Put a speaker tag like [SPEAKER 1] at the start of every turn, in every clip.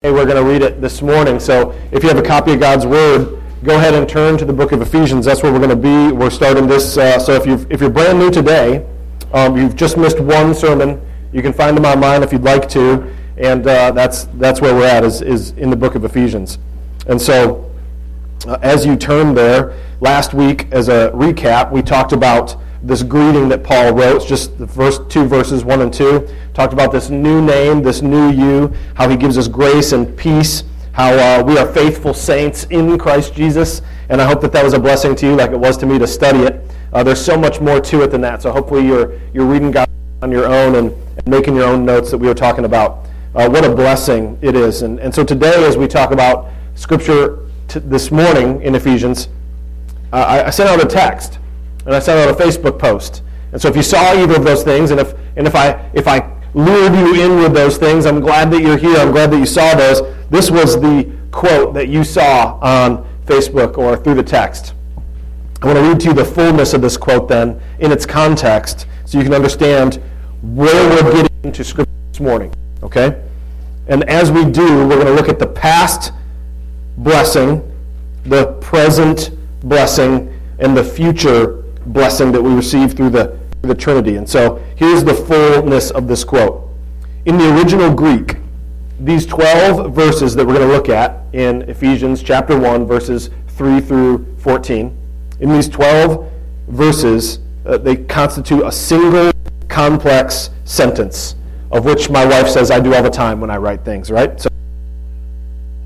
[SPEAKER 1] Hey, we're going to read it this morning. So if you have a copy of God's Word, go ahead and turn to the book of Ephesians. That's where we're going to be. We're starting this. Uh, so if, you if you're brand new today, um, you've just missed one sermon, you can find them online if you'd like to. And uh, that's, that's where we're at, is, is in the book of Ephesians. And so uh, as you turn there, last week, as a recap, we talked about this greeting that Paul wrote, just the first two verses, 1 and 2. Talked about this new name, this new you, how he gives us grace and peace, how uh, we are faithful saints in Christ Jesus. And I hope that that was a blessing to you, like it was to me to study it. Uh, there's so much more to it than that. So hopefully you're, you're reading God on your own and, and making your own notes that we were talking about. Uh, what a blessing it is. And, and so today, as we talk about Scripture t- this morning in Ephesians, uh, I, I sent out a text and I sent out a Facebook post. And so if you saw either of those things, and if, and if, I, if I lured you in with those things, I'm glad that you're here. I'm glad that you saw those. This was the quote that you saw on Facebook or through the text. I want to read to you the fullness of this quote then in its context so you can understand where we're getting into Scripture this morning. Okay? And as we do, we're going to look at the past blessing, the present blessing, and the future blessing that we receive through the, the Trinity. And so here's the fullness of this quote. In the original Greek, these 12 verses that we're going to look at in Ephesians chapter 1, verses 3 through 14, in these 12 verses, uh, they constitute a single complex sentence, of which my wife says I do all the time when I write things, right? So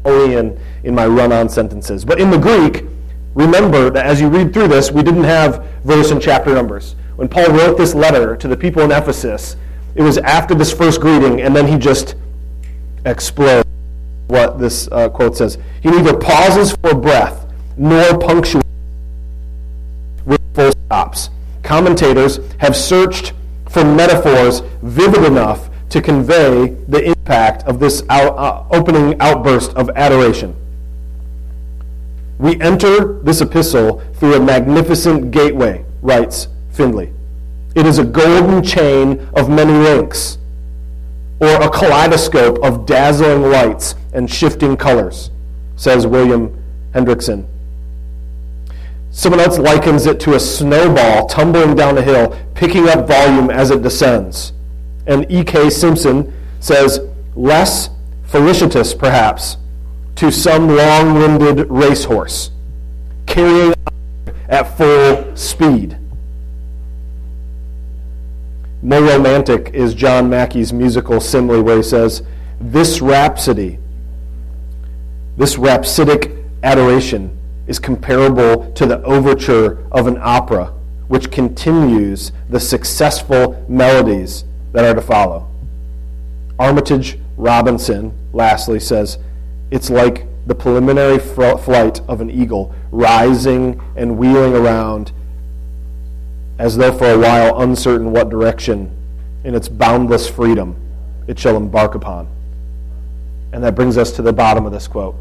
[SPEAKER 1] only in, in my run-on sentences. But in the Greek, Remember that as you read through this, we didn't have verse and chapter numbers. When Paul wrote this letter to the people in Ephesus, it was after this first greeting, and then he just explodes what this uh, quote says. He neither pauses for breath nor punctuates with full stops. Commentators have searched for metaphors vivid enough to convey the impact of this out, uh, opening outburst of adoration. We enter this epistle through a magnificent gateway, writes Findlay. It is a golden chain of many links, or a kaleidoscope of dazzling lights and shifting colors, says William Hendriksen. Someone else likens it to a snowball tumbling down a hill, picking up volume as it descends. And E.K. Simpson says, less felicitous, perhaps, to some long winded racehorse, carrying at full speed. More romantic is John Mackay's musical simile, where he says, This rhapsody, this rhapsodic adoration, is comparable to the overture of an opera, which continues the successful melodies that are to follow. Armitage Robinson, lastly, says, it's like the preliminary flight of an eagle, rising and wheeling around as though for a while uncertain what direction in its boundless freedom it shall embark upon. And that brings us to the bottom of this quote.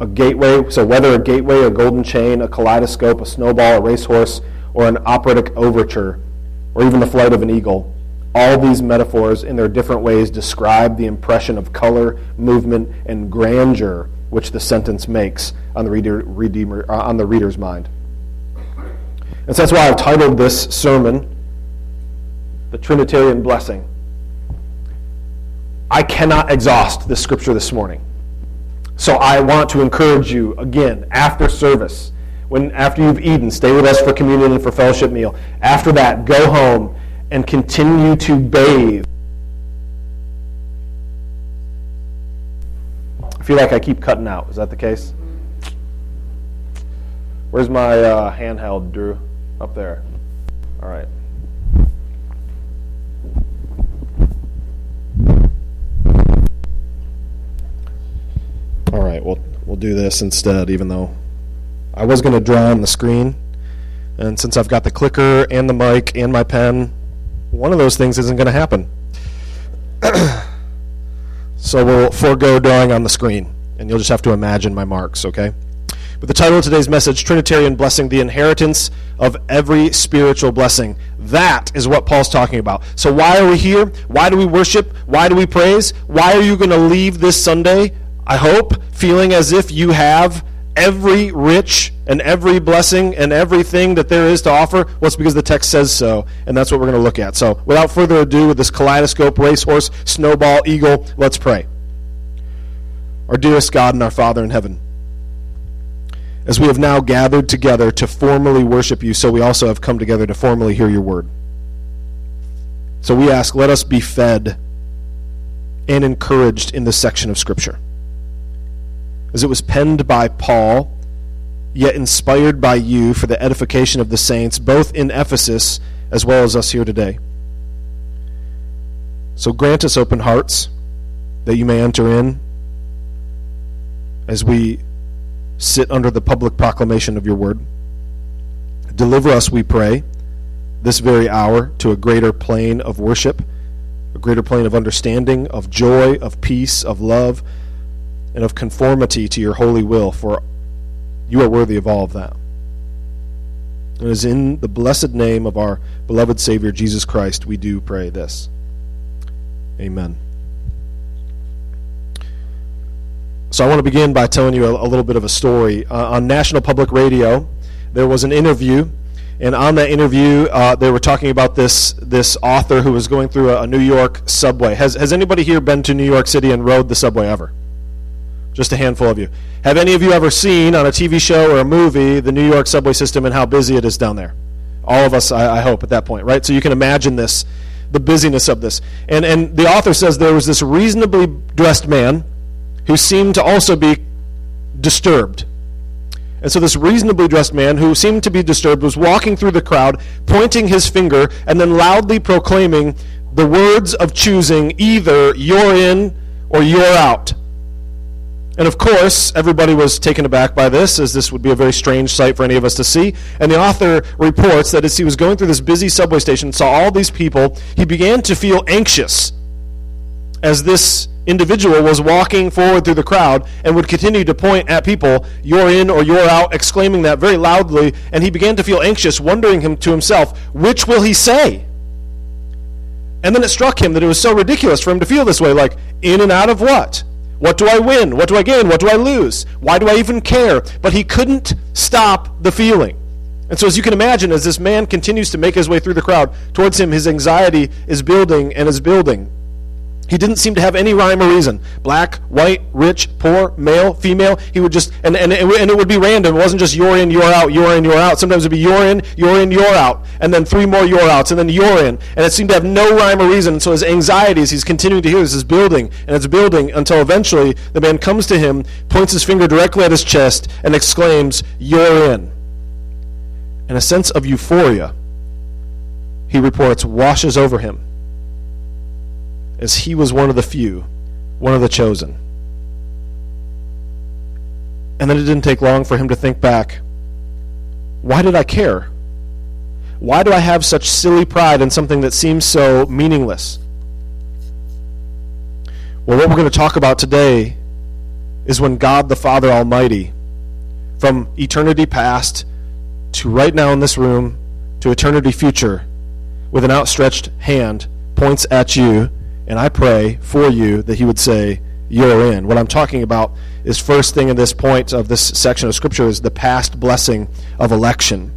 [SPEAKER 1] A gateway, so whether a gateway, a golden chain, a kaleidoscope, a snowball, a racehorse, or an operatic overture, or even the flight of an eagle, all these metaphors, in their different ways, describe the impression of color, movement, and grandeur which the sentence makes on the, reader, redeemer, uh, on the reader's mind. And so that's why I've titled this sermon, The Trinitarian Blessing. I cannot exhaust this scripture this morning. So I want to encourage you again after service, when after you've eaten, stay with us for communion and for fellowship meal. After that, go home and continue to bathe. I feel like I keep cutting out. Is that the case? Where's my uh, handheld, Drew? Up there. All right. All right, we'll we'll do this instead, even though I was going to draw on the screen, and since I've got the clicker and the mic and my pen, one of those things isn't going to happen. so we'll forego drawing on the screen, and you'll just have to imagine my marks, okay? But the title of today's message, Trinitarian Blessing, the inheritance of every spiritual blessing. That is what Paul's talking about. So why are we here? Why do we worship? Why do we praise? Why are you going to leave this Sunday, I hope, feeling as if you have every rich and every blessing and everything that there is to offer? Well, it's because the text says so, and that's what we're going to look at. So, without further ado, with this kaleidoscope, racehorse, snowball, eagle, let's pray. Our dearest God and our Father in heaven, as we have now gathered together to formally worship you, so we also have come together to formally hear your word. So we ask, let us be fed and encouraged in this section of Scripture as it was penned by Paul, yet inspired by you for the edification of the saints, both in Ephesus as well as us here today. So grant us open hearts that you may enter in as we sit under the public proclamation of your word. Deliver us, we pray, this very hour to a greater plane of worship, a greater plane of understanding, of joy, of peace, of love and of conformity to your holy will, for you are worthy of all of that. And it is in the blessed name of our beloved Savior Jesus Christ we do pray this. Amen. So I want to begin by telling you a, a little bit of a story. Uh, on National Public Radio, there was an interview, and on that interview, uh, they were talking about this this author who was going through a, a New York subway. Has has anybody here been to New York City and rode the subway ever? Just a handful of you. Have any of you ever seen on a TV show or a movie the New York subway system and how busy it is down there? All of us, I, I hope, at that point, right? So you can imagine this, the busyness of this. And, and the author says there was this reasonably dressed man who seemed to also be disturbed. And so this reasonably dressed man who seemed to be disturbed was walking through the crowd, pointing his finger, and then loudly proclaiming the words of choosing either you're in or you're out. And of course, everybody was taken aback by this, as this would be a very strange sight for any of us to see. And the author reports that as he was going through this busy subway station, saw all these people, he began to feel anxious as this individual was walking forward through the crowd and would continue to point at people, you're in or you're out, exclaiming that very loudly. And he began to feel anxious, wondering him to himself, which will he say? And then it struck him that it was so ridiculous for him to feel this way, like, in and out of what? What do I win? What do I gain? What do I lose? Why do I even care? But he couldn't stop the feeling. And so, as you can imagine, as this man continues to make his way through the crowd, towards him, his anxiety is building and is building. He didn't seem to have any rhyme or reason. Black, white, rich, poor, male, female. He would just, and, and, it, and it would be random. It wasn't just you're in, you're out, you're in, you're out. Sometimes it would be you're in, you're in, you're out. And then three more you're outs, and then you're in. And it seemed to have no rhyme or reason. And so his anxiety, as he's continuing to hear this, is building, and it's building until eventually the man comes to him, points his finger directly at his chest, and exclaims, You're in. And a sense of euphoria, he reports, washes over him as he was one of the few, one of the chosen. And then it didn't take long for him to think back why did I care? Why do I have such silly pride in something that seems so meaningless? Well, what we're going to talk about today is when God the Father Almighty, from eternity past to right now in this room to eternity future, with an outstretched hand, points at you and I pray for you that he would say, You're in. What I'm talking about is first thing in this point of this section of Scripture is the past blessing of election.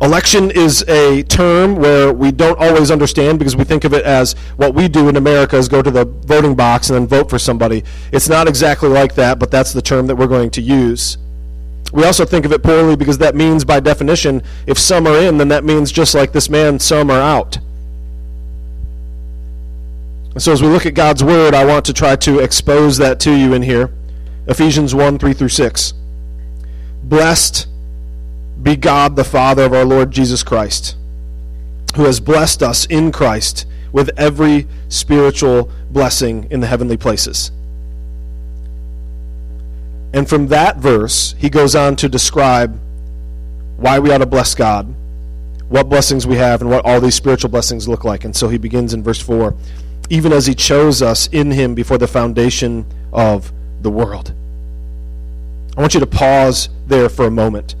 [SPEAKER 1] Election is a term where we don't always understand because we think of it as what we do in America is go to the voting box and then vote for somebody. It's not exactly like that, but that's the term that we're going to use. We also think of it poorly because that means, by definition, if some are in, then that means just like this man, some are out. So as we look at God's word, I want to try to expose that to you in here. Ephesians 1 3 through 6. Blessed be God, the Father of our Lord Jesus Christ, who has blessed us in Christ with every spiritual blessing in the heavenly places. And from that verse, he goes on to describe why we ought to bless God, what blessings we have, and what all these spiritual blessings look like. And so he begins in verse 4 even as he chose us in him before the foundation of the world. I want you to pause there for a moment.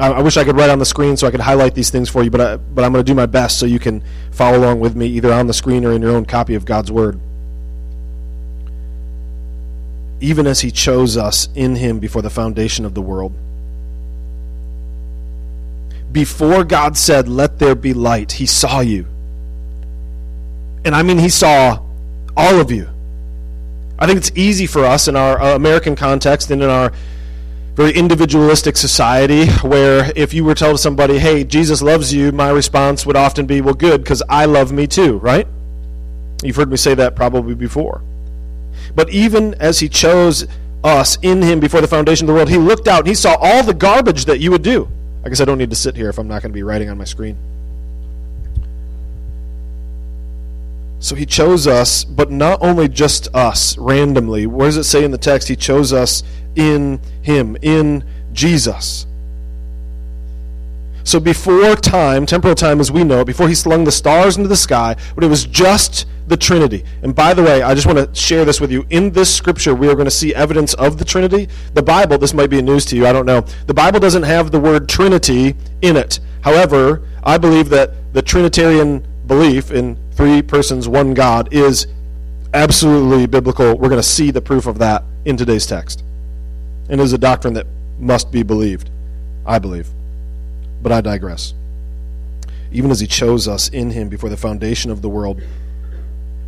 [SPEAKER 1] I, I wish I could write on the screen so I could highlight these things for you, but, I, but I'm going to do my best so you can follow along with me either on the screen or in your own copy of God's Word. Even as He chose us in Him before the foundation of the world. Before God said, Let there be light, He saw you. And I mean, He saw all of you. I think it's easy for us in our uh, American context and in our very individualistic society where if you were to tell somebody, hey, Jesus loves you, my response would often be, well, good, because I love me too, right? You've heard me say that probably before. But even as he chose us in him before the foundation of the world, he looked out and he saw all the garbage that you would do. I guess I don't need to sit here if I'm not going to be writing on my screen. So he chose us, but not only just us randomly. Where does it say in the text? He chose us in him, in Jesus. So before time, temporal time as we know it, before he slung the stars into the sky, but it was just the Trinity. And by the way, I just want to share this with you. In this scripture, we are going to see evidence of the Trinity. The Bible, this might be news to you, I don't know. The Bible doesn't have the word Trinity in it. However, I believe that the Trinitarian belief in three persons, one God is absolutely biblical. We're going to see the proof of that in today's text. And is a doctrine that must be believed, I believe. But I digress. Even as he chose us in him before the foundation of the world.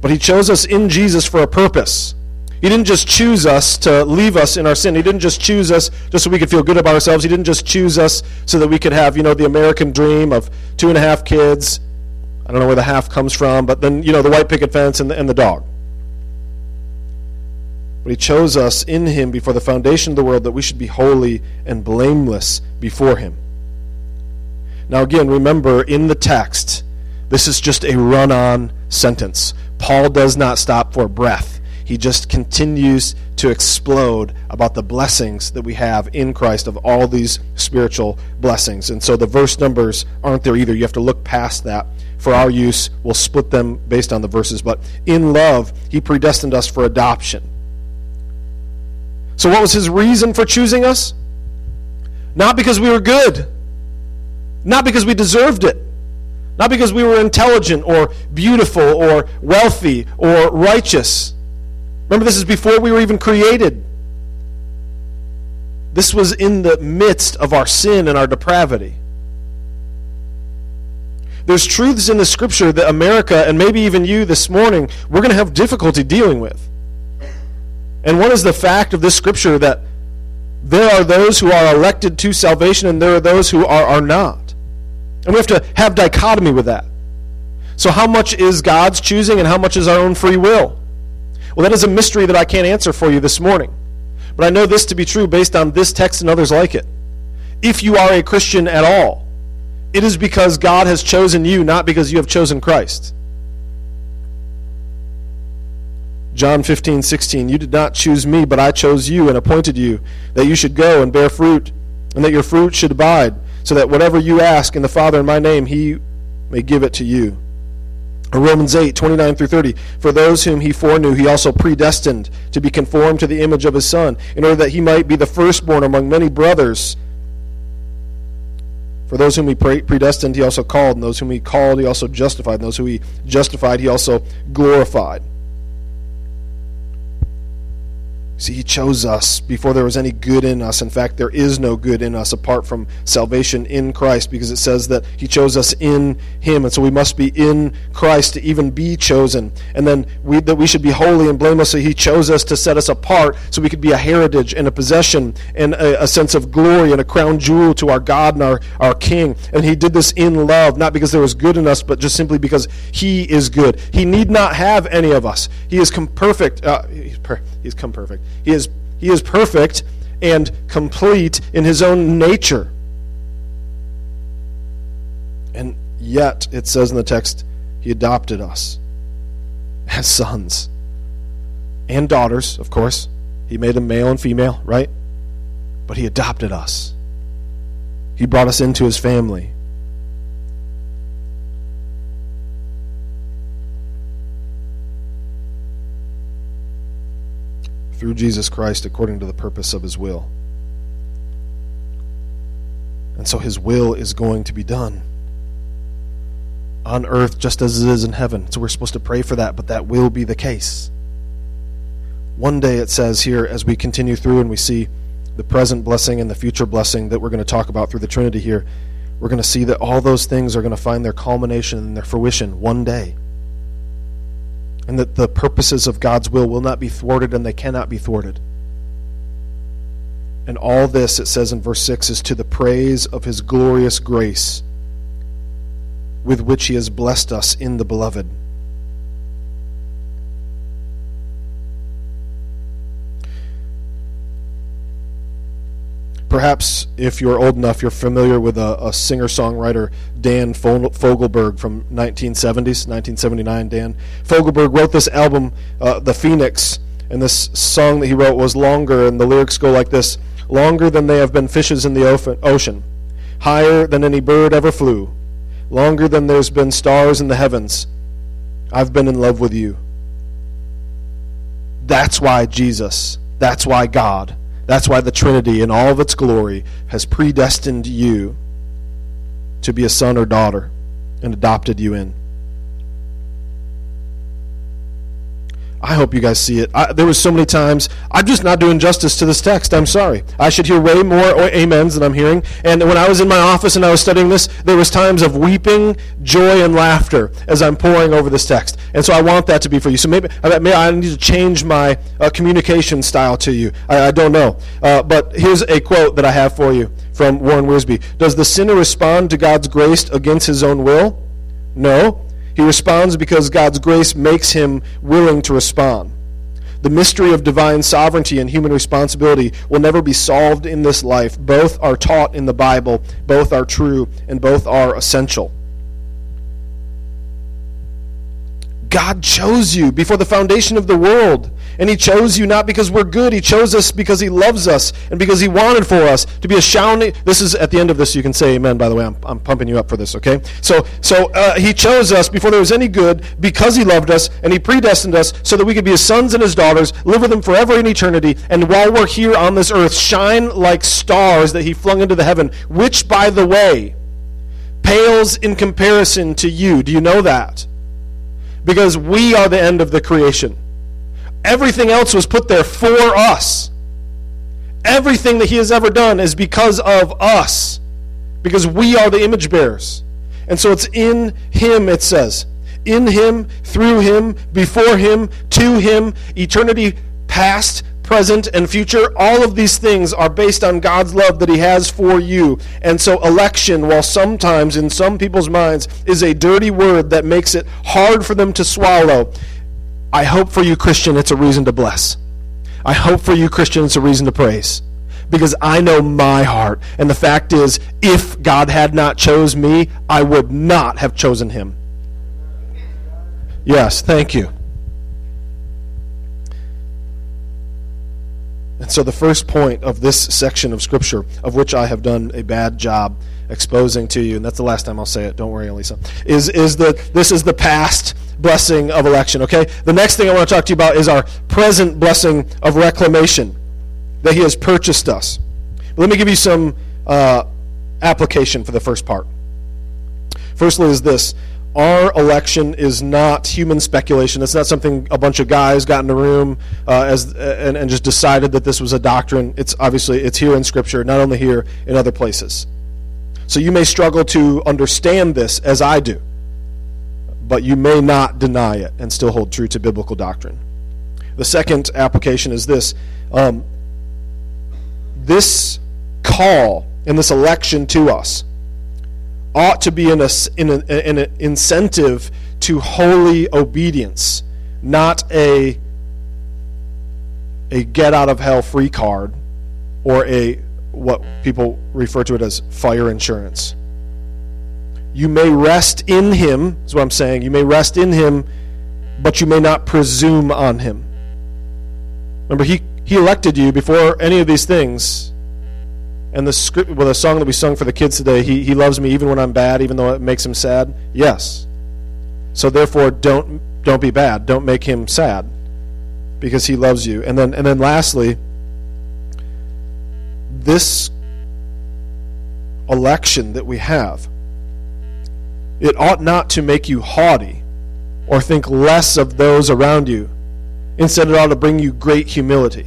[SPEAKER 1] But he chose us in Jesus for a purpose. He didn't just choose us to leave us in our sin. He didn't just choose us just so we could feel good about ourselves. He didn't just choose us so that we could have, you know, the American dream of two and a half kids. I don't know where the half comes from, but then, you know, the white picket fence and the, and the dog. But he chose us in him before the foundation of the world that we should be holy and blameless before him. Now, again, remember in the text, this is just a run on sentence. Paul does not stop for breath. He just continues to explode about the blessings that we have in Christ of all these spiritual blessings. And so the verse numbers aren't there either. You have to look past that. For our use, we'll split them based on the verses. But in love, he predestined us for adoption so, what was his reason for choosing us? Not because we were good, not because we deserved it, not because we were intelligent or beautiful or wealthy or righteous. Remember, this is before we were even created. This was in the midst of our sin and our depravity. There's truths in the scripture that America, and maybe even you this morning, we're going to have difficulty dealing with. And what is the fact of this scripture that there are those who are elected to salvation and there are those who are, are not? And we have to have dichotomy with that. So, how much is God's choosing and how much is our own free will? Well, that is a mystery that I can't answer for you this morning. But I know this to be true based on this text and others like it. If you are a Christian at all, it is because God has chosen you, not because you have chosen Christ. John 15, 16. You did not choose me, but I chose you and appointed you, that you should go and bear fruit, and that your fruit should abide, so that whatever you ask in the Father in my name, he may give it to you. Or Romans 8, 29 through 30. For those whom he foreknew, he also predestined to be conformed to the image of his Son, in order that he might be the firstborn among many brothers. For those whom he predestined, he also called, and those whom he called, he also justified, and those whom he justified, he also glorified. See, He chose us before there was any good in us. In fact, there is no good in us apart from salvation in Christ because it says that He chose us in Him. And so we must be in Christ to even be chosen. And then we, that we should be holy and blameless. So He chose us to set us apart so we could be a heritage and a possession and a, a sense of glory and a crown jewel to our God and our, our King. And He did this in love, not because there was good in us, but just simply because He is good. He need not have any of us. He is perfect. Uh, he's, per- he's come perfect. He is, he is perfect and complete in his own nature. And yet, it says in the text, he adopted us as sons and daughters, of course. He made them male and female, right? But he adopted us. He brought us into his family. through Jesus Christ according to the purpose of his will.
[SPEAKER 2] And so his will is going to be done on earth just as it is in heaven. So we're supposed to pray for that, but that will be the case. One day it says here, as we continue through and we see the present blessing and the future blessing that we're going to talk about through the Trinity here, we're going to see that all those things are going to find their culmination and their fruition one day. And that the purposes of God's will will not be thwarted and they cannot be thwarted. And all this, it says in verse 6, is to the praise of his glorious grace with which he has blessed us in the beloved. Perhaps if you're old enough, you're familiar with a, a singer songwriter, Dan Fogelberg from 1970s, 1979. Dan Fogelberg wrote this album, uh, The Phoenix, and this song that he wrote was longer, and the lyrics go like this Longer than they have been fishes in the ocean, higher than any bird ever flew, longer than there's been stars in the heavens. I've been in love with you. That's why Jesus, that's why God that's why the Trinity, in all of its glory, has predestined you to be a son or daughter and adopted you in. I hope you guys see it. I, there was so many times I'm just not doing justice to this text. I'm sorry. I should hear way more amens than I'm hearing. And when I was in my office and I was studying this, there was times of weeping, joy, and laughter as I'm pouring over this text. And so I want that to be for you. So maybe, maybe I need to change my uh, communication style to you. I, I don't know. Uh, but here's a quote that I have for you from Warren Wiersbe. Does the sinner respond to God's grace against his own will? No. He responds because God's grace makes him willing to respond. The mystery of divine sovereignty and human responsibility will never be solved in this life. Both are taught in the Bible, both are true, and both are essential. God chose you before the foundation of the world. And He chose you not because we're good. He chose us because He loves us and because He wanted for us to be a shouting. This is at the end of this. You can say Amen. By the way, I'm, I'm pumping you up for this. Okay. So so uh, He chose us before there was any good because He loved us and He predestined us so that we could be His sons and His daughters, live with Him forever in eternity, and while we're here on this earth, shine like stars that He flung into the heaven. Which, by the way, pales in comparison to you. Do you know that? Because we are the end of the creation. Everything else was put there for us. Everything that He has ever done is because of us, because we are the image bearers. And so it's in Him, it says. In Him, through Him, before Him, to Him, eternity past, present, and future, all of these things are based on God's love that He has for you. And so, election, while sometimes in some people's minds is a dirty word that makes it hard for them to swallow, I hope for you, Christian, it's a reason to bless. I hope for you, Christian, it's a reason to praise. Because I know my heart. And the fact is, if God had not chose me, I would not have chosen him. Yes, thank you. And so, the first point of this section of Scripture, of which I have done a bad job exposing to you, and that's the last time I'll say it, don't worry, Elisa, is, is that this is the past blessing of election, okay? The next thing I want to talk to you about is our present blessing of reclamation, that He has purchased us. Let me give you some uh, application for the first part. Firstly, is this our election is not human speculation. It's not something a bunch of guys got in a room uh, as and, and just decided that this was a doctrine. It's obviously it's here in Scripture, not only here in other places. So you may struggle to understand this as I do but you may not deny it and still hold true to biblical doctrine. The second application is this um, this call and this election to us ought to be an, in an incentive to holy obedience, not a, a get out of hell free card or a what people refer to it as fire insurance. You may rest in him, is what I'm saying. You may rest in him, but you may not presume on him. Remember, he, he elected you before any of these things. And the script, well, the song that we sung for the kids today, he, he loves me even when I'm bad, even though it makes him sad. Yes. So therefore, don't don't be bad. Don't make him sad, because he loves you. And then and then lastly, this election that we have, it ought not to make you haughty or think less of those around you. Instead, it ought to bring you great humility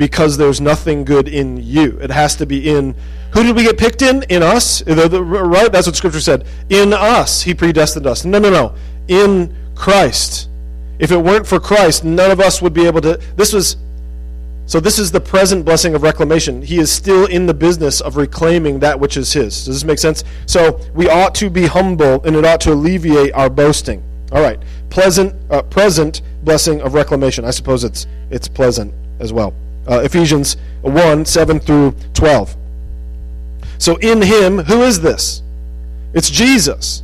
[SPEAKER 2] because there's nothing good in you. It has to be in. Who did we get picked in? In us? Right? That's what Scripture said. In us, He predestined us. No, no, no. In Christ. If it weren't for Christ, none of us would be able to. This was so this is the present blessing of reclamation. He is still in the business of reclaiming that which is his. Does this make sense? So we ought to be humble and it ought to alleviate our boasting. All right. Pleasant uh, present blessing of reclamation. I suppose it's it's pleasant as well. Uh, Ephesians 1, 7 through 12. So in him, who is this? It's Jesus.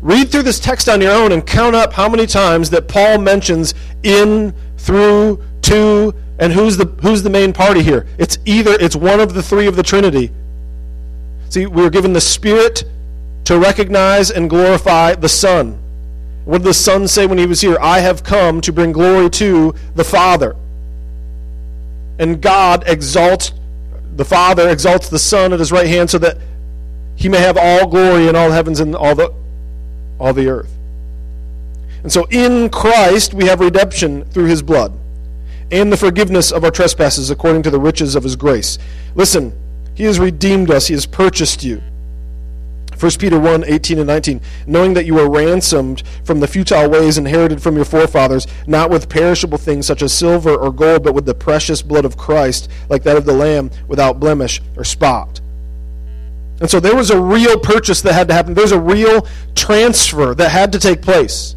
[SPEAKER 2] Read through this text on your own and count up how many times that Paul mentions in, through, to, and who's the who's the main party here? It's either it's one of the three of the Trinity. See, we are given the Spirit to recognize and glorify the Son. What did the Son say when he was here? I have come to bring glory to the Father. And God exalts the Father exalts the Son at his right hand so that he may have all glory in all heavens and all the all the earth. And so in Christ we have redemption through his blood and the forgiveness of our trespasses according to the riches of his grace. Listen, he has redeemed us, he has purchased you. 1 Peter 1 18 and 19, knowing that you were ransomed from the futile ways inherited from your forefathers, not with perishable things such as silver or gold, but with the precious blood of Christ, like that of the Lamb, without blemish or spot. And so there was a real purchase that had to happen. There's a real transfer that had to take place.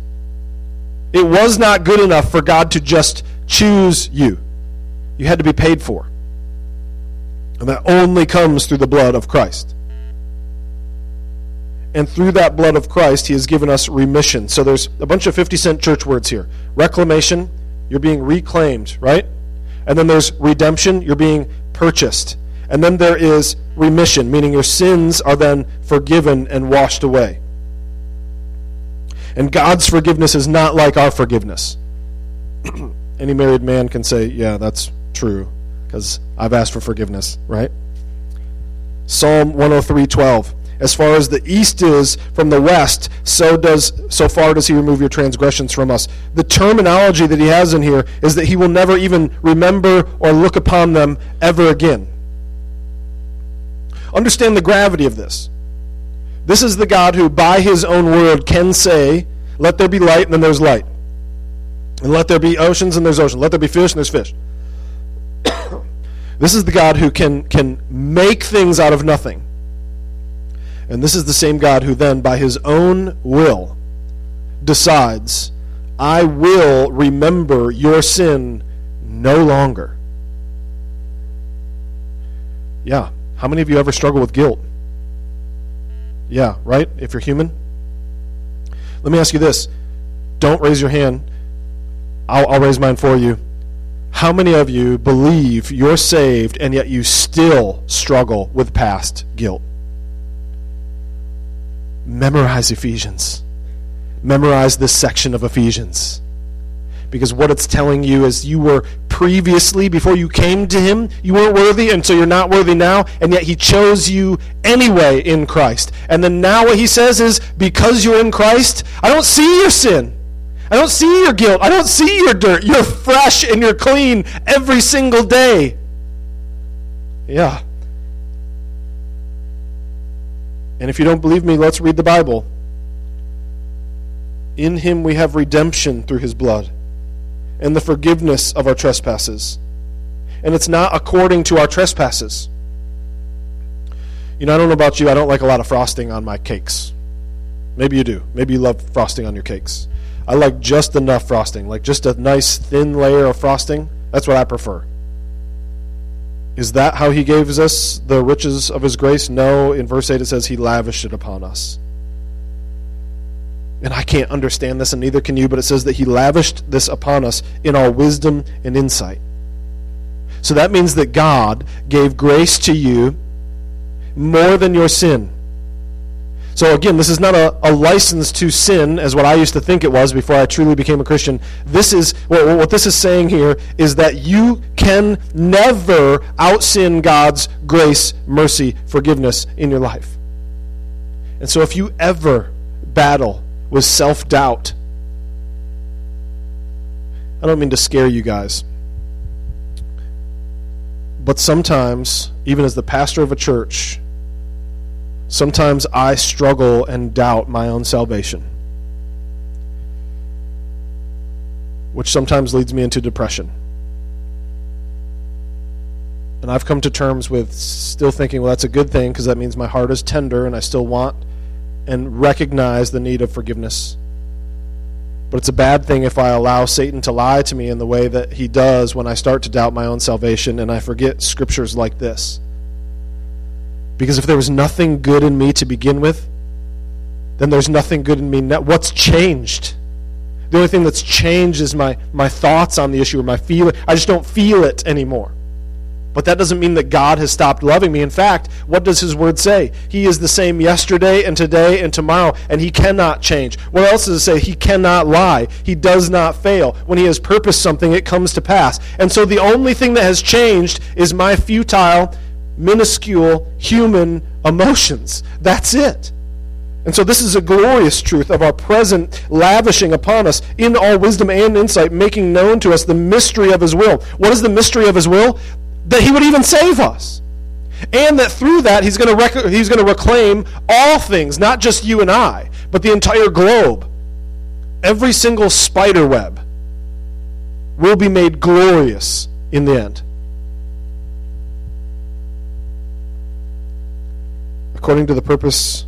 [SPEAKER 2] It was not good enough for God to just choose you. You had to be paid for. And that only comes through the blood of Christ. And through that blood of Christ, He has given us remission. So there's a bunch of 50 cent church words here reclamation, you're being reclaimed, right? And then there's redemption, you're being purchased. And then there is remission, meaning your sins are then forgiven and washed away. And God's forgiveness is not like our forgiveness. Any married man can say, yeah, that's true, because I've asked for forgiveness, right? Psalm 103:12. As far as the east is from the west, so does so far does he remove your transgressions from us. The terminology that he has in here is that he will never even remember or look upon them ever again. Understand the gravity of this. This is the God who, by his own word, can say, Let there be light, and then there's light. And let there be oceans and there's ocean. Let there be fish and there's fish. this is the God who can, can make things out of nothing. And this is the same God who then, by his own will, decides, I will remember your sin no longer. Yeah. How many of you ever struggle with guilt? Yeah, right? If you're human? Let me ask you this. Don't raise your hand I'll, I'll raise mine for you. How many of you believe you're saved and yet you still struggle with past guilt? Memorize Ephesians. Memorize this section of Ephesians. Because what it's telling you is you were previously, before you came to Him, you weren't worthy, and so you're not worthy now, and yet He chose you anyway in Christ. And then now what He says is, because you're in Christ, I don't see your sin. I don't see your guilt. I don't see your dirt. You're fresh and you're clean every single day. Yeah. And if you don't believe me, let's read the Bible. In him we have redemption through his blood and the forgiveness of our trespasses. And it's not according to our trespasses. You know, I don't know about you, I don't like a lot of frosting on my cakes. Maybe you do. Maybe you love frosting on your cakes. I like just enough frosting, like just a nice thin layer of frosting. That's what I prefer. Is that how he gave us the riches of his grace? No. In verse 8 it says he lavished it upon us. And I can't understand this, and neither can you, but it says that he lavished this upon us in all wisdom and insight. So that means that God gave grace to you more than your sin. So, again, this is not a, a license to sin, as what I used to think it was before I truly became a Christian. This is what, what this is saying here is that you can never out sin God's grace, mercy, forgiveness in your life. And so, if you ever battle with self doubt, I don't mean to scare you guys, but sometimes, even as the pastor of a church, Sometimes I struggle and doubt my own salvation, which sometimes leads me into depression. And I've come to terms with still thinking, well, that's a good thing because that means my heart is tender and I still want and recognize the need of forgiveness. But it's a bad thing if I allow Satan to lie to me in the way that he does when I start to doubt my own salvation and I forget scriptures like this. Because if there was nothing good in me to begin with, then there's nothing good in me now. What's changed? The only thing that's changed is my, my thoughts on the issue or my feeling. I just don't feel it anymore. But that doesn't mean that God has stopped loving me. In fact, what does His Word say? He is the same yesterday and today and tomorrow, and He cannot change. What else does it say? He cannot lie. He does not fail. When He has purposed something, it comes to pass. And so the only thing that has changed is my futile minuscule human emotions. That's it. And so, this is a glorious truth of our present lavishing upon us in all wisdom and insight, making known to us the mystery of His will. What is the mystery of His will? That He would even save us. And that through that, He's going to, rec- he's going to reclaim all things, not just you and I, but the entire globe. Every single spider web will be made glorious in the end. According to the purpose,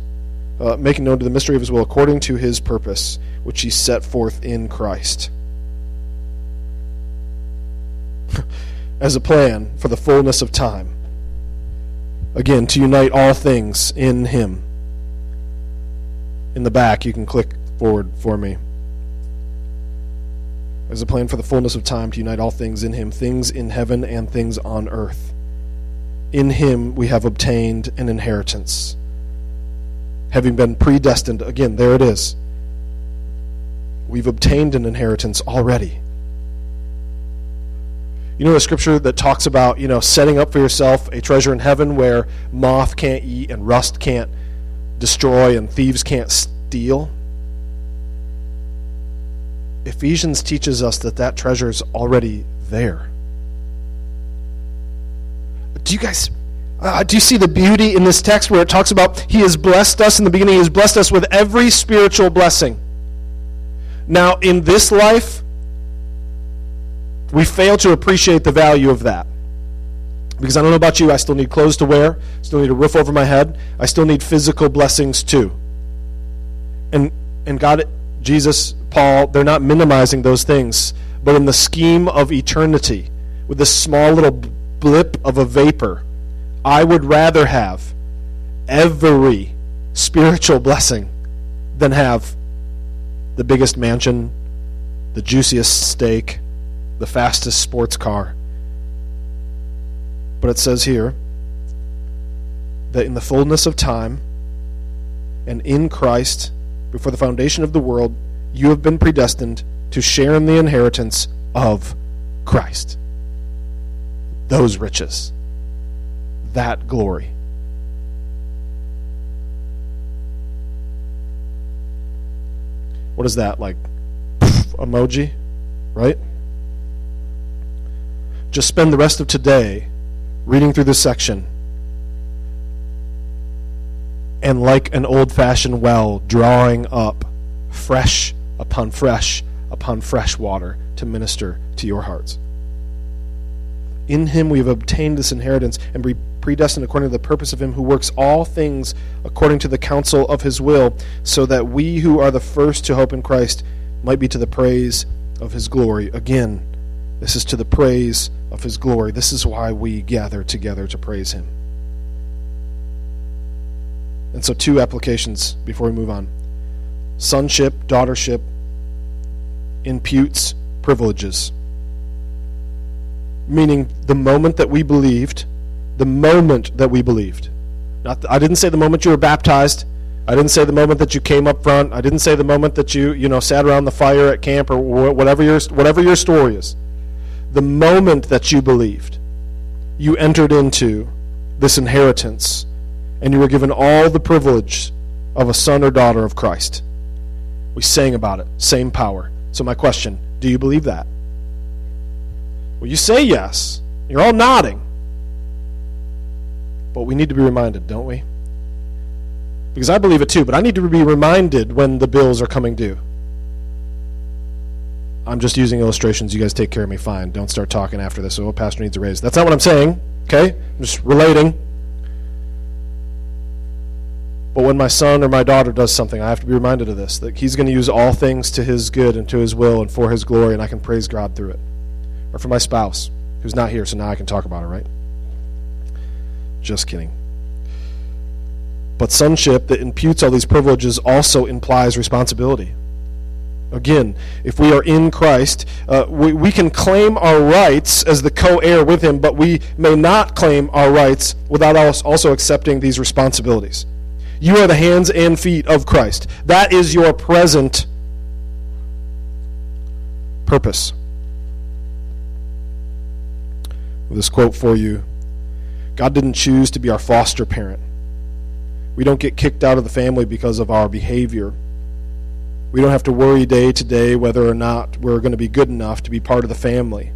[SPEAKER 2] uh, making known to the mystery of his will, according to his purpose, which he set forth in Christ. As a plan for the fullness of time. Again, to unite all things in him. In the back, you can click forward for me. As a plan for the fullness of time to unite all things in him, things in heaven and things on earth in him we have obtained an inheritance. Having been predestined, again, there it is. We've obtained an inheritance already. You know the scripture that talks about, you know, setting up for yourself a treasure in heaven where moth can't eat and rust can't destroy and thieves can't steal? Ephesians teaches us that that treasure is already there. Do you guys uh, do you see the beauty in this text where it talks about He has blessed us in the beginning, He has blessed us with every spiritual blessing? Now, in this life, we fail to appreciate the value of that. Because I don't know about you, I still need clothes to wear, still need a roof over my head, I still need physical blessings too. And and God, Jesus, Paul, they're not minimizing those things, but in the scheme of eternity, with this small little blip of a vapor, I would rather have every spiritual blessing than have the biggest mansion, the juiciest steak, the fastest sports car. But it says here that in the fullness of time and in Christ, before the foundation of the world, you have been predestined to share in the inheritance of Christ those riches, that glory. What is that? Like emoji, right? Just spend the rest of today reading through this section and, like an old fashioned well, drawing up fresh upon fresh upon fresh water to minister to your hearts. In him we have obtained this inheritance and be predestined according to the purpose of him who works all things according to the counsel of his will, so that we who are the first to hope in Christ might be to the praise of his glory. Again, this is to the praise of his glory. This is why we gather together to praise him. And so, two applications before we move on sonship, daughtership imputes privileges meaning the moment that we believed, the moment that we believed. Not I didn't say the moment you were baptized. I didn't say the moment that you came up front. I didn't say the moment that you, you know, sat around the fire at camp or whatever your, whatever your story is. The moment that you believed, you entered into this inheritance and you were given all the privilege of a son or daughter of Christ. We sang about it, same power. So, my question do you believe that? Well, you say yes. You're all nodding. But we need to be reminded, don't we? Because I believe it too, but I need to be reminded when the bills are coming due. I'm just using illustrations. You guys take care of me fine. Don't start talking after this. Oh, pastor needs a raise. That's not what I'm saying. Okay? I'm just relating. But when my son or my daughter does something, I have to be reminded of this that he's going to use all things to his good and to his will and for his glory, and I can praise God through it. Or for my spouse, who's not here, so now I can talk about it, right? Just kidding. But sonship that imputes all these privileges also implies responsibility. Again, if we are in Christ, uh, we, we can claim our rights as the co heir with Him, but we may not claim our rights without also accepting these responsibilities. You are the hands and feet of Christ. That is your present purpose. This quote for you God didn't choose to be our foster parent. We don't get kicked out of the family because of our behavior. We don't have to worry day to day whether or not we're going to be good enough to be part of the family.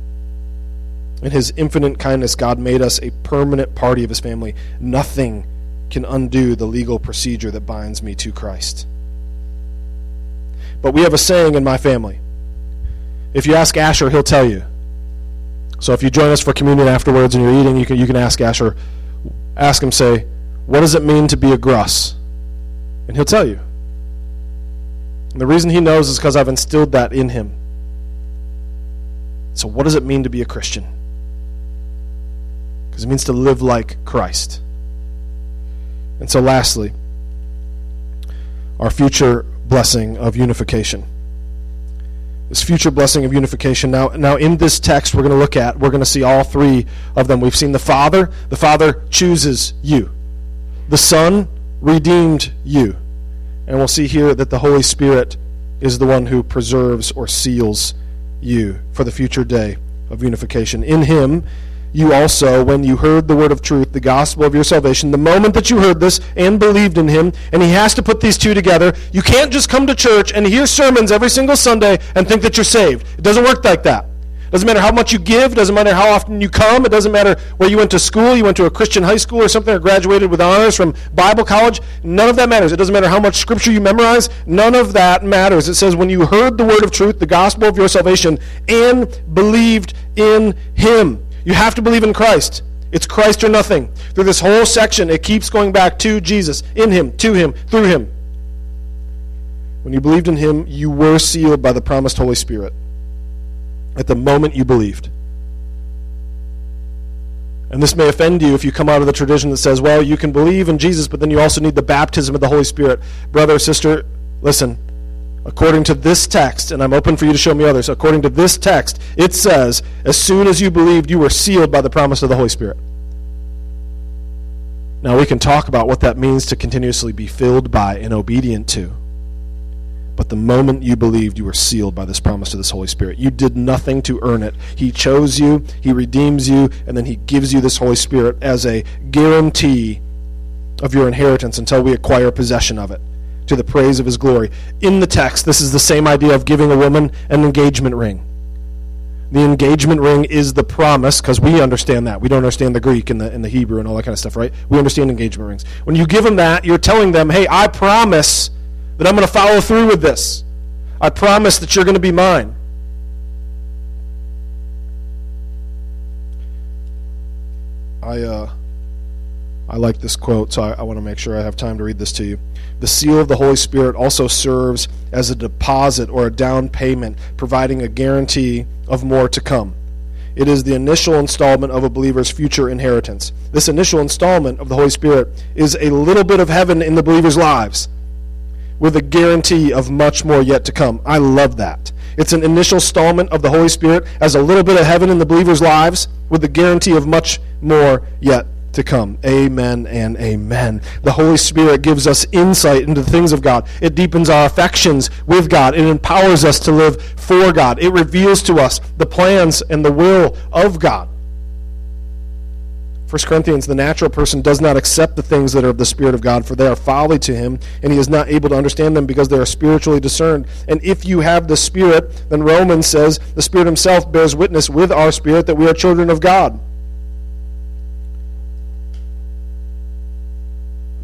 [SPEAKER 2] In His infinite kindness, God made us a permanent party of His family. Nothing can undo the legal procedure that binds me to Christ. But we have a saying in my family. If you ask Asher, he'll tell you. So if you join us for communion afterwards and you're eating, you can, you can ask Asher, ask him, say, What does it mean to be a gruss? And he'll tell you. And the reason he knows is because I've instilled that in him. So, what does it mean to be a Christian? Because it means to live like Christ. And so, lastly, our future blessing of unification. This future blessing of unification. Now, now in this text, we're going to look at, we're going to see all three of them. We've seen the Father. The Father chooses you. The Son redeemed you. And we'll see here that the Holy Spirit is the one who preserves or seals you for the future day of unification. In Him, you also, when you heard the word of truth, the gospel of your salvation, the moment that you heard this and believed in him, and he has to put these two together, you can't just come to church and hear sermons every single Sunday and think that you're saved. It doesn't work like that. It doesn't matter how much you give, doesn't matter how often you come, it doesn't matter where you went to school, you went to a Christian high school or something, or graduated with honors from Bible college. None of that matters. It doesn't matter how much scripture you memorize, none of that matters. It says, when you heard the word of truth, the gospel of your salvation, and believed in him. You have to believe in Christ. It's Christ or nothing. Through this whole section, it keeps going back to Jesus, in Him, to Him, through Him. When you believed in Him, you were sealed by the promised Holy Spirit at the moment you believed. And this may offend you if you come out of the tradition that says, well, you can believe in Jesus, but then you also need the baptism of the Holy Spirit. Brother, sister, listen. According to this text, and I'm open for you to show me others, according to this text, it says, as soon as you believed, you were sealed by the promise of the Holy Spirit. Now, we can talk about what that means to continuously be filled by and obedient to. But the moment you believed, you were sealed by this promise of this Holy Spirit. You did nothing to earn it. He chose you, He redeems you, and then He gives you this Holy Spirit as a guarantee of your inheritance until we acquire possession of it to the praise of his glory. In the text, this is the same idea of giving a woman an engagement ring. The engagement ring is the promise, because we understand that. We don't understand the Greek and the, and the Hebrew and all that kind of stuff, right? We understand engagement rings. When you give them that, you're telling them, hey, I promise that I'm going to follow through with this. I promise that you're going to be mine. I, uh, I like this quote, so I, I want to make sure I have time to read this to you. The seal of the Holy Spirit also serves as a deposit or a down payment, providing a guarantee of more to come. It is the initial installment of a believer's future inheritance. This initial installment of the Holy Spirit is a little bit of heaven in the believer's lives with a guarantee of much more yet to come. I love that. It's an initial installment of the Holy Spirit as a little bit of heaven in the believer's lives with the guarantee of much more yet to come. Amen and amen. The Holy Spirit gives us insight into the things of God. It deepens our affections with God. It empowers us to live for God. It reveals to us the plans and the will of God. 1 Corinthians, the natural person does not accept the things that are of the Spirit of God, for they are folly to him, and he is not able to understand them because they are spiritually discerned. And if you have the Spirit, then Romans says the Spirit himself bears witness with our spirit that we are children of God.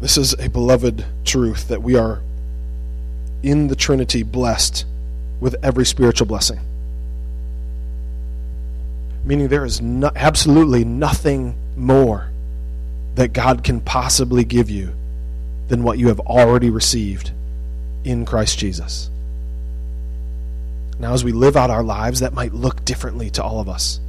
[SPEAKER 2] This is a beloved truth that we are in the Trinity blessed with every spiritual blessing. Meaning there is no, absolutely nothing more that God can possibly give you than what you have already received in Christ Jesus. Now, as we live out our lives, that might look differently to all of us.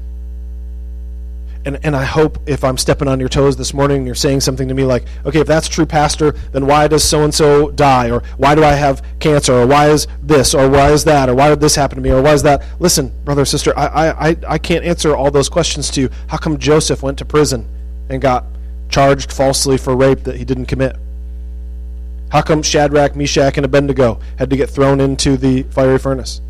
[SPEAKER 2] And, and I hope if I'm stepping on your toes this morning and you're saying something to me like, okay, if that's true, Pastor, then why does so and so die? Or why do I have cancer? Or why is this? Or why is that? Or why did this happen to me? Or why is that? Listen, brother sister, I, I, I can't answer all those questions to you. How come Joseph went to prison and got charged falsely for rape that he didn't commit? How come Shadrach, Meshach, and Abednego had to get thrown into the fiery furnace?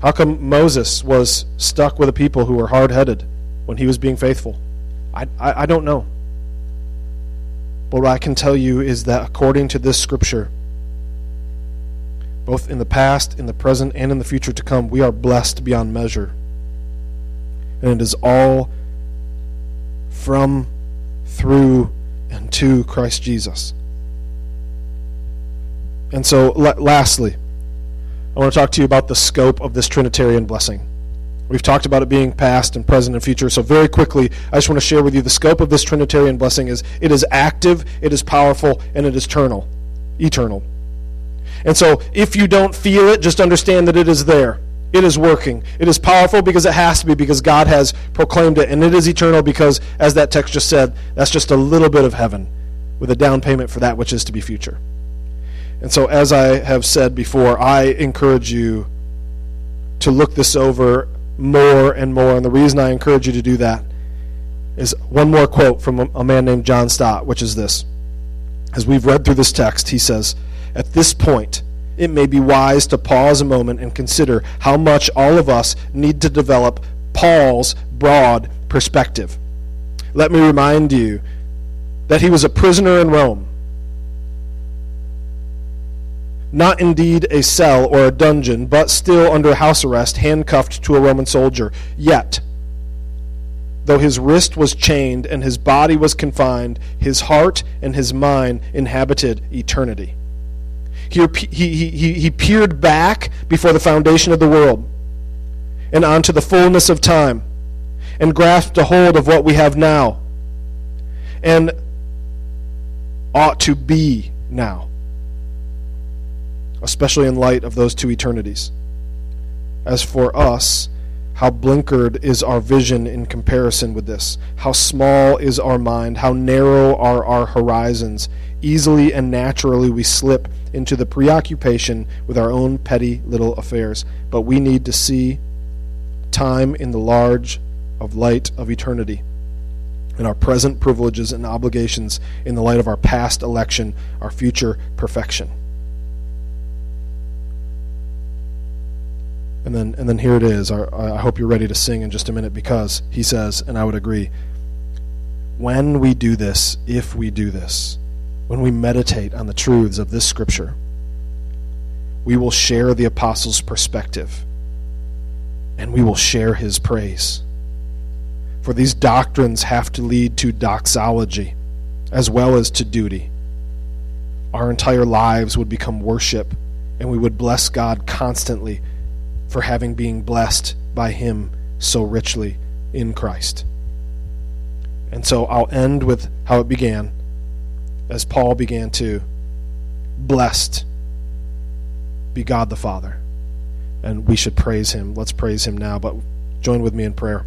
[SPEAKER 2] How come Moses was stuck with a people who were hard headed when he was being faithful? I, I, I, don't know. But what I can tell you is that according to this scripture, both in the past, in the present, and in the future to come, we are blessed beyond measure. And it is all from, through, and to Christ Jesus. And so, lastly, I want to talk to you about the scope of this Trinitarian blessing. We've talked about it being past and present and future. So very quickly, I just want to share with you the scope of this Trinitarian blessing is it is active, it is powerful, and it is eternal. Eternal. And so if you don't feel it, just understand that it is there. It is working. It is powerful because it has to be, because God has proclaimed it. And it is eternal because, as that text just said, that's just a little bit of heaven with a down payment for that which is to be future. And so, as I have said before, I encourage you to look this over more and more. And the reason I encourage you to do that is one more quote from a man named John Stott, which is this. As we've read through this text, he says, At this point, it may be wise to pause a moment and consider how much all of us need to develop Paul's broad perspective. Let me remind you that he was a prisoner in Rome not indeed a cell or a dungeon, but still under house arrest, handcuffed to a Roman soldier. Yet, though his wrist was chained and his body was confined, his heart and his mind inhabited eternity. He, he, he, he peered back before the foundation of the world and onto the fullness of time and grasped a hold of what we have now and ought to be now especially in light of those two eternities. As for us, how blinkered is our vision in comparison with this? How small is our mind? How narrow are our horizons? Easily and naturally we slip into the preoccupation with our own petty little affairs. But we need to see time in the large of light of eternity and our present privileges and obligations in the light of our past election, our future perfection. And then, and then here it is. I hope you're ready to sing in just a minute because he says, and I would agree, when we do this, if we do this, when we meditate on the truths of this scripture, we will share the apostles' perspective and we will share his praise. For these doctrines have to lead to doxology as well as to duty. Our entire lives would become worship and we would bless God constantly for having been blessed by him so richly in Christ. And so I'll end with how it began, as Paul began to. Blessed be God the Father. And we should praise him. Let's praise him now, but join with me in prayer.